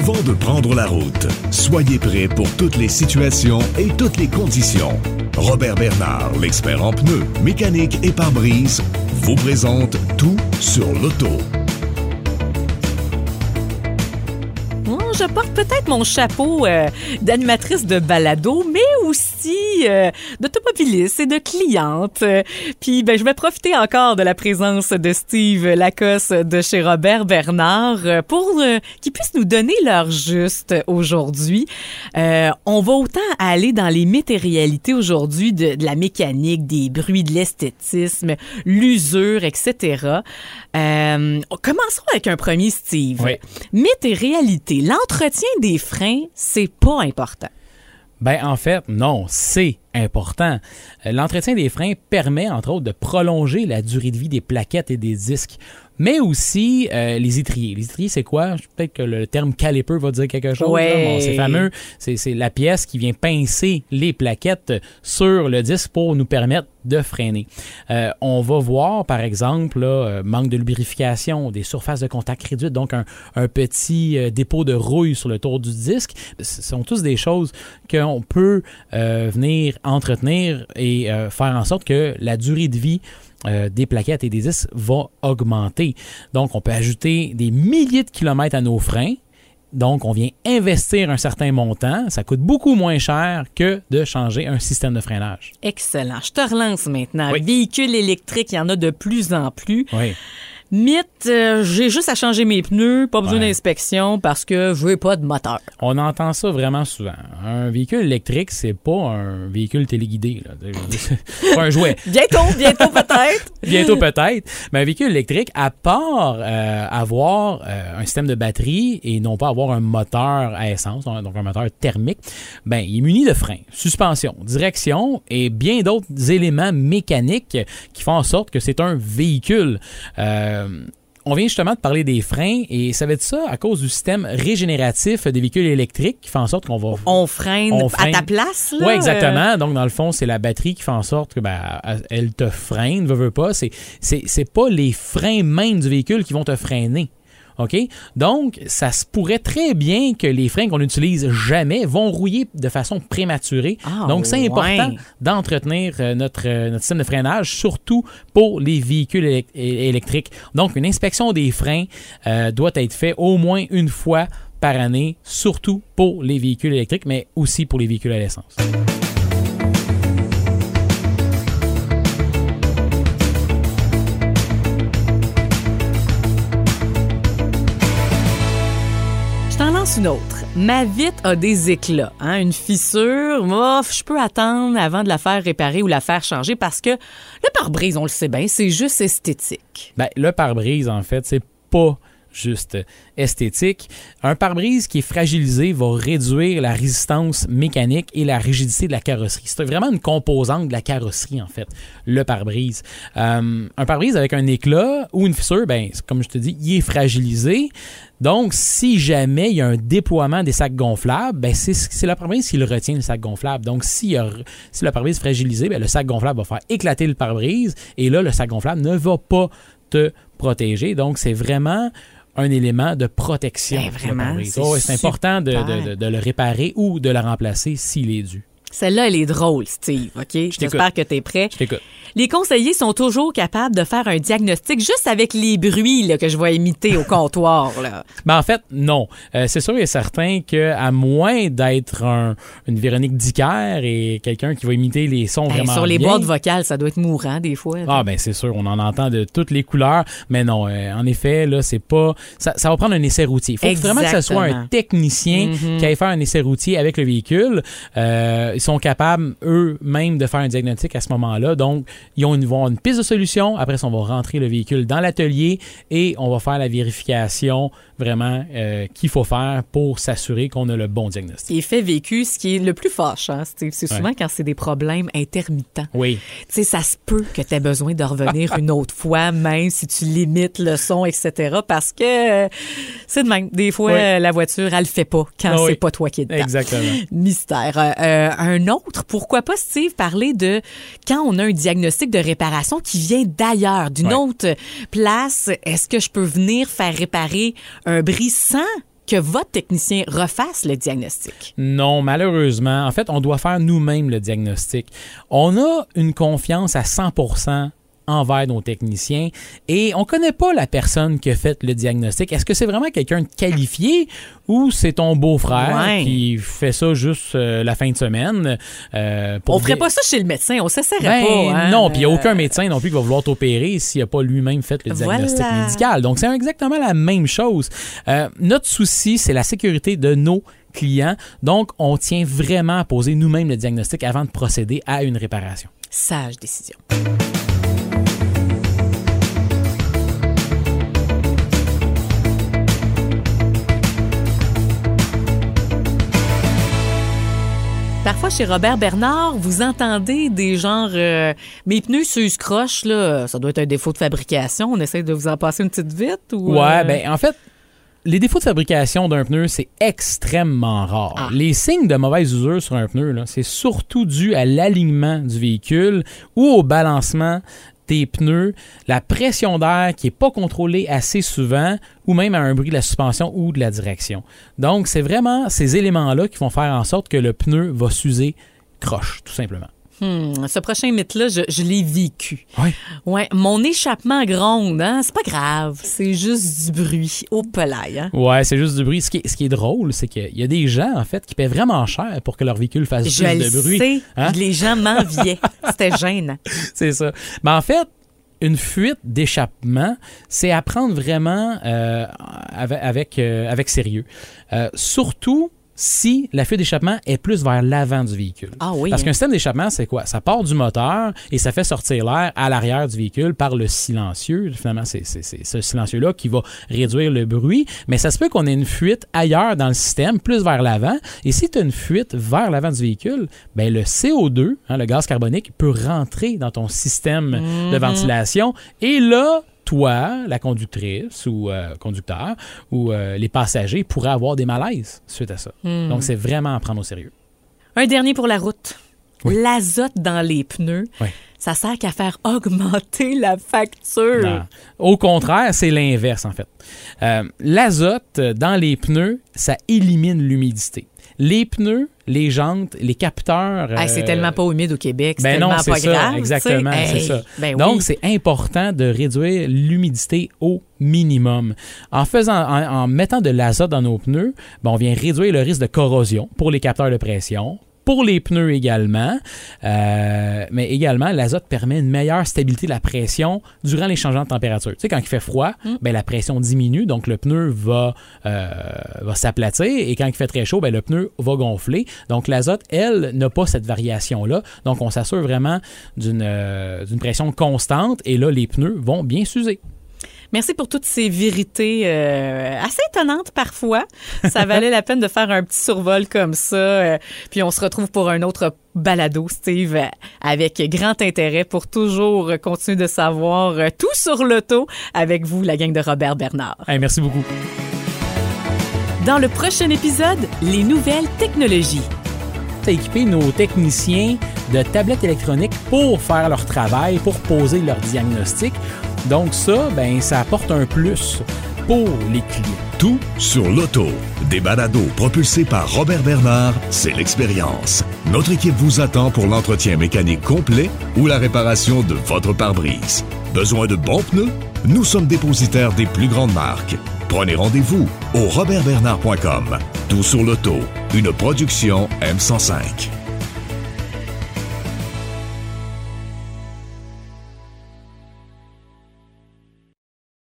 Avant de prendre la route, soyez prêts pour toutes les situations et toutes les conditions. Robert Bernard, l'expert en pneus, mécanique et pare-brise, vous présente tout sur l'auto. je porte peut-être mon chapeau euh, d'animatrice de balado, mais aussi euh, et de cliente. Puis ben, je vais profiter encore de la présence de Steve Lacoste de chez Robert Bernard euh, pour euh, qu'ils puissent nous donner leur juste aujourd'hui. Euh, on va autant aller dans les météorialités aujourd'hui de, de, la mécanique, des bruits, de l'esthétisme, l'usure, etc. Euh, commençons avec un premier Steve. Oui. Météorialité, l'entretien des freins, c'est pas important. Ben en fait, non, c'est important. Euh, L'entretien des freins permet, entre autres, de prolonger la durée de vie des plaquettes et des disques, mais aussi euh, les étriers. Les étriers, c'est quoi? Peut-être que le terme caliper va dire quelque chose. Ouais. Bon, c'est fameux. C'est c'est la pièce qui vient pincer les plaquettes sur le disque pour nous permettre de freiner. Euh, on va voir, par exemple, là, euh, manque de lubrification, des surfaces de contact réduites, donc un, un petit euh, dépôt de rouille sur le tour du disque. Ce sont tous des choses qu'on peut euh, venir entretenir et euh, faire en sorte que la durée de vie euh, des plaquettes et des disques va augmenter. Donc, on peut ajouter des milliers de kilomètres à nos freins. Donc, on vient investir un certain montant. Ça coûte beaucoup moins cher que de changer un système de freinage. Excellent. Je te relance maintenant. Oui. Véhicules électriques, il y en a de plus en plus. Oui. Mythe, euh, j'ai juste à changer mes pneus, pas besoin Ouais. d'inspection parce que je veux pas de moteur. On entend ça vraiment souvent. Un véhicule électrique, c'est pas un véhicule téléguidé. là. C'est pas un jouet. Bientôt, bientôt peut-être. Bientôt peut-être. Mais un véhicule électrique, à part euh, avoir euh, un système de batterie et non pas avoir un moteur à essence, donc un moteur thermique, ben, il est muni de freins, suspension, direction et bien d'autres éléments mécaniques qui font en sorte que c'est un véhicule. Euh, on vient justement de parler des freins et ça va être ça à cause du système régénératif des véhicules électriques qui fait en sorte qu'on va On freine, On à ta place, oui, exactement. Donc, dans le fond, c'est la batterie qui fait en sorte que ben, elle te freine, veut, veut pas. C'est, c'est, c'est pas les freins même du véhicule qui vont te freiner. OK? Donc, ça se pourrait très bien que les freins qu'on n'utilise jamais vont rouiller de façon prématurée. Ah, Donc, c'est ouais. important d'entretenir euh, notre, euh, notre système de freinage, surtout pour les véhicules électriques. Donc, une inspection des freins euh, doit être faite au moins une fois par année, surtout pour les véhicules électriques, mais aussi pour les véhicules à l'essence. Ma vitre a des éclats, hein, une fissure. Je peux attendre avant de la faire réparer ou la faire changer parce que le pare-brise, on le sait bien, c'est juste esthétique. Ben, le pare-brise, en fait, c'est pas juste esthétique. Un pare-brise qui est fragilisé va réduire la résistance mécanique et la rigidité de la carrosserie. C'est vraiment une composante de la carrosserie, en fait, le pare-brise. Euh, un pare-brise avec un éclat ou une fissure, ben, comme je te dis, il est fragilisé. Donc, si jamais il y a un déploiement des sacs gonflables, ben c'est le pare-brise qui retient, le sac gonflable. Donc, si, si le pare-brise est fragilisé, ben le sac gonflable va faire éclater le pare-brise et là, le sac gonflable ne va pas te protéger. Donc, c'est vraiment un élément de protection. Ben, vraiment, Oh, c'est important de, super. de- de- de le réparer ou de le remplacer s'il est dû. Celle-là, elle est drôle, Steve, OK? J'espère que tu es prêt. Je t'écoute. Les conseillers sont toujours capables de faire un diagnostic juste avec les bruits là, que je vais imiter au comptoir. Là. Ben, en fait, non. Euh, c'est sûr et certain que à moins d'être un- une Véronique Dicker et quelqu'un qui va imiter les sons Hey, vraiment sur les bien, boîtes vocales, ça doit être mourant des fois. là. Ah ben c'est sûr, on en entend de toutes les couleurs, mais non, euh, en effet là c'est pas, ça, ça va prendre un essai routier. Il faut vraiment que ce soit un technicien Mhm. qui aille faire un essai routier avec le véhicule. Euh, ils sont capables eux-mêmes de faire un diagnostic à ce moment-là, donc ils ont une, vont avoir une piste de solution. Après, ça, on va rentrer le véhicule dans l'atelier et on va faire la vérification vraiment euh, qu'il faut faire pour s'assurer qu'on a le bon diagnostic. Effet vécu, ce qui est le plus fâchant, Steve, c'est souvent Ouais. quand c'est des problèmes intermittents. Oui. Tu sais, ça se peut que tu aies besoin de revenir une autre fois, même si tu limites le son, etc. Parce que euh, c'est de même. Des fois, Oui. la voiture, elle le fait pas quand Ah c'est oui. pas toi qui es dedans. Exactement. Mystère. Euh, euh, un autre, pourquoi pas, Steve, parler de quand on a un diagnostic de réparation qui vient d'ailleurs, d'une Ouais. autre place, est-ce que je peux venir faire réparer un bris sans que votre technicien refasse le diagnostic? Non, malheureusement. En fait, on doit faire nous-mêmes le diagnostic. On a une confiance à 100 envers nos techniciens et on connaît pas la personne qui a fait le diagnostic. Est-ce que c'est vraiment quelqu'un de qualifié ou c'est ton beau-frère Ouais. qui fait ça juste euh, la fin de semaine? euh, pour On ferait pas ça chez le médecin, on s'essaierait Ben, pas. hein. Non, puis il n'y a aucun médecin non plus qui va vouloir t'opérer s'il n'a pas lui-même fait le diagnostic Voilà. médical. Donc, c'est exactement la même chose. Euh, notre souci, c'est la sécurité de nos clients. Donc, on tient vraiment à poser nous-mêmes le diagnostic avant de procéder à une réparation. Sage décision. Chez Robert Bernard, vous entendez des genres euh, Mes pneus s'usent croche, là, ça doit être un défaut de fabrication. On essaie de vous en passer une petite vite ou. Ouais, euh, ben en fait, les défauts de fabrication d'un pneu, c'est extrêmement rare. Ah. Les signes de mauvaise usure sur un pneu, là, c'est surtout dû à l'alignement du véhicule ou au balancement pneus, la pression d'air qui n'est pas contrôlée assez souvent ou même à un bruit de la suspension ou de la direction. Donc, c'est vraiment ces éléments-là qui vont faire en sorte que le pneu va s'user croche, tout simplement. Hmm, ce prochain mythe-là, je, je l'ai vécu. Oui. Ouais, mon échappement gronde, hein, c'est pas grave, c'est juste du bruit au pelail, hein? Ouais, c'est juste du bruit. Ce qui est, ce qui est drôle, c'est qu'il y a des gens, en fait, qui paient vraiment cher pour que leur véhicule fasse Je plus le de bruit. sais, Hein? les gens m'enviaient. C'était gênant. C'est ça. Mais en fait, une fuite d'échappement, c'est à prendre vraiment euh, avec, avec, euh, avec sérieux. Euh, surtout si la fuite d'échappement est plus vers l'avant du véhicule. Ah oui. Parce hein. qu'un système d'échappement, c'est quoi? Ça part du moteur et ça fait sortir l'air à l'arrière du véhicule par le silencieux. Finalement, c'est ce silencieux-là qui va réduire le bruit. Mais ça se peut qu'on ait une fuite ailleurs dans le système, plus vers l'avant. Et si tu as une fuite vers l'avant du véhicule, ben le CO2, hein, le gaz carbonique, peut rentrer dans ton système de ventilation. Et là, toi, la conductrice ou euh, conducteur ou euh, les passagers pourraient avoir des malaises suite à ça. Donc, c'est vraiment à prendre au sérieux. Un dernier pour la route. Oui. L'azote dans les pneus, Oui. ça sert qu'à faire augmenter la facture. Non. Au contraire, c'est l'inverse en fait. Euh, L'azote dans les pneus, ça élimine l'humidité. Les pneus, les jantes, les capteurs. Hey, c'est euh, tellement pas humide au Québec, c'est Ben tellement non, c'est pas ça, grave. exactement, c'est Hey, ça. ben Donc, oui. c'est important de réduire l'humidité au minimum. En faisant, en, en mettant de l'azote dans nos pneus, ben, on vient réduire le risque de corrosion pour les capteurs de pression, pour les pneus également, Euh, mais également l'azote permet une meilleure stabilité de la pression durant les changements de température. Tu sais, quand il fait froid, Mm. ben, la pression diminue, donc le pneu va, euh, va s'aplatir, et quand il fait très chaud, ben, le pneu va gonfler. Donc l'azote, elle, n'a pas cette variation-là. Donc on s'assure vraiment d'une euh, d'une pression constante, et là, les pneus vont bien s'user. Merci pour toutes ces vérités euh, assez étonnantes parfois. Ça valait la peine de faire un petit survol comme ça. euh, puis on se retrouve pour un autre balado, Steve, avec grand intérêt pour toujours continuer de savoir euh, tout sur l'auto avec vous, la gang de Robert Bernard. Hey, merci beaucoup. Dans le prochain épisode, les nouvelles technologies. à équiper nos techniciens de tablettes électroniques pour faire leur travail, pour poser leur diagnostic. Donc ça, ben, ça apporte un plus pour les clients. Tout sur l'auto. Des balados propulsés par Robert Bernard, c'est l'expérience. Notre équipe vous attend pour l'entretien mécanique complet ou la réparation de votre pare-brise. Besoin de bons pneus? Nous sommes dépositaires des plus grandes marques. Prenez rendez-vous au robertbernard.com. Tout sur l'auto, une production M105.